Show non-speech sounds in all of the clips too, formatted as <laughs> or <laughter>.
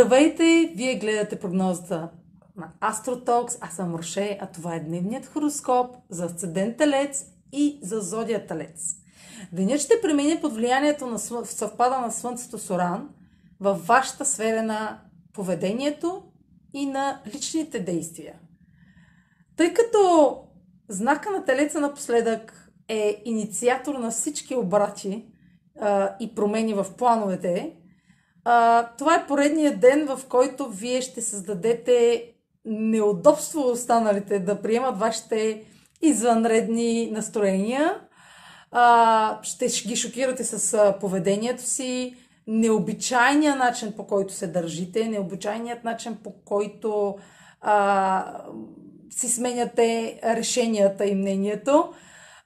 Здравейте! Вие гледате прогнозата на AstroTalks. Аз съм Роше, а това е дневният хороскоп за Асцендент Телец и за Зодия Телец. Денят ще премине под влиянието на съвпада на Слънцето с Оран във вашата сфера на поведението и на личните действия. Тъй като знака на Телеца напоследък е инициатор на всички обрати и промени в плановете, а, това е поредният ден, в който вие ще създадете неудобство останалите да приемат вашите извънредни настроения. А, ще ги шокирате с поведението си, необичайният начин по който се държите, необичайният начин по който а, си сменяте решенията и мнението.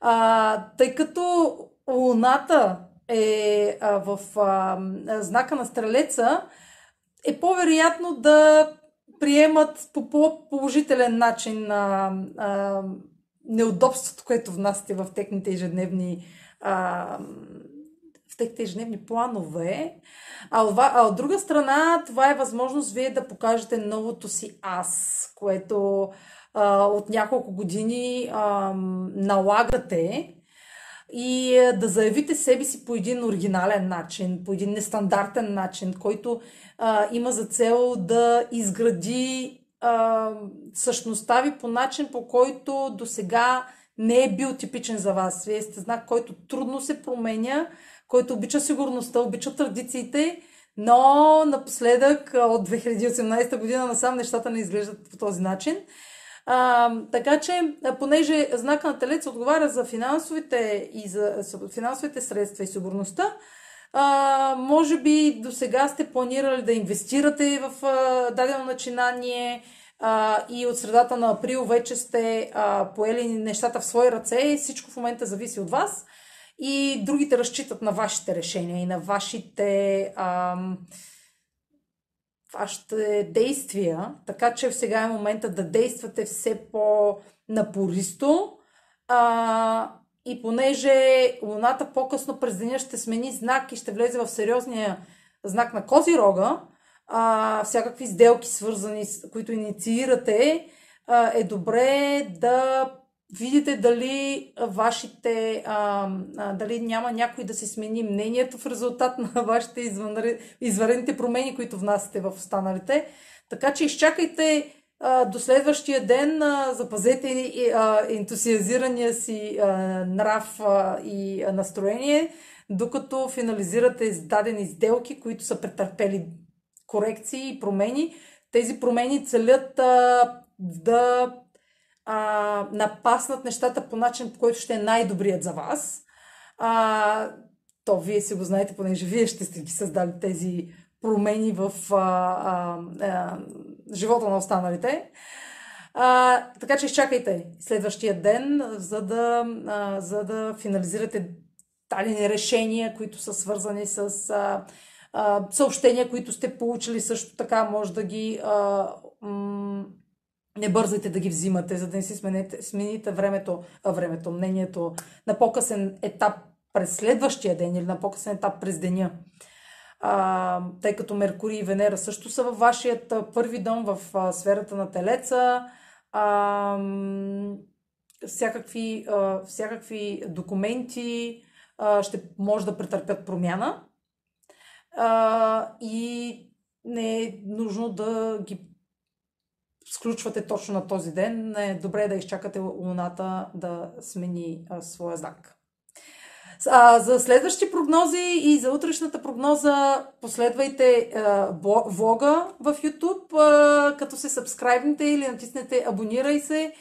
А, тъй като Луната е а, в а, знака на стрелеца, е по-вероятно да приемат по по-положителен начин а, а, неудобството, което внасяте в техните ежедневни а, в техните ежедневни планове. А от, а от друга страна, това е възможност вие да покажете новото си аз, което а, от няколко години а, налагате и е, да заявите себе си по един оригинален начин, по един нестандартен начин, който а, има за цел да изгради а, същността ви по начин, по който до сега не е бил типичен за вас. Вие сте знак, който трудно се променя, който обича сигурността, обича традициите, но напоследък от 2018 година насам нещата не изглеждат по този начин. А, така че, понеже знака на Телец отговаря за финансовите, и за финансовите средства и сигурността, а, може би до сега сте планирали да инвестирате в а, дадено начинание а, и от средата на април вече сте а, поели нещата в свои ръце. Всичко в момента зависи от вас и другите разчитат на вашите решения и на вашите. А, вашите действия, така че сега е момента да действате все по-напористо. А, и понеже Луната по-късно през деня ще смени знак и ще влезе в сериозния знак на Козирога, а, всякакви сделки, свързани с които инициирате, а, е добре да видите дали вашите, а, а, дали няма някой да си смени мнението в резултат <laughs> на вашите извънредните промени, които внасяте в останалите. Така че изчакайте а, до следващия ден, а, запазете а, ентусиазирания си а, нрав а, и настроение, докато финализирате дадени сделки, които са претърпели корекции и промени. Тези промени целят а, да а, напаснат нещата по начин, по който ще е най-добрият за вас. А, то вие си го знаете, понеже вие ще сте ги създали тези промени в а, а, а, живота на останалите. А, така че изчакайте следващия ден, за да, а, за да финализирате дадени решения, които са свързани с а, а, съобщения, които сте получили също така. Може да ги а, м- не бързайте да ги взимате, за да не си смените, смените времето, а, времето, мнението на по-късен етап през следващия ден или на по-късен етап през деня. А, тъй като Меркурий и Венера също са във вашият първи дом в а, сферата на Телеца. А, всякакви, а, всякакви документи а, ще може да претърпят промяна. А, и не е нужно да ги сключвате точно на този ден, е добре да изчакате Луната да смени а, своя знак. А, за следващи прогнози и за утрешната прогноза последвайте а, влога в YouTube, а, като се сабскрайбнете или натиснете абонирай се,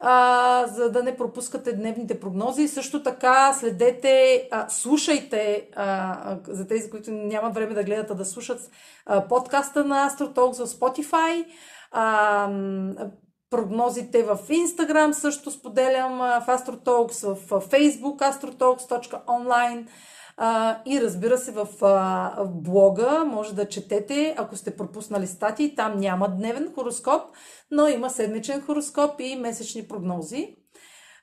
а, за да не пропускате дневните прогнози. Също така следете, а, слушайте, а, за тези, които нямат време да гледат, а да слушат а, подкаста на AstroTalks в Spotify а, прогнозите в Instagram също споделям в AstroTalks, в Facebook astrotalks.online и разбира се в, блога може да четете, ако сте пропуснали статии, там няма дневен хороскоп, но има седмичен хороскоп и месечни прогнози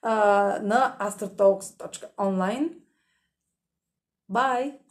на astrotalks.online. Bye!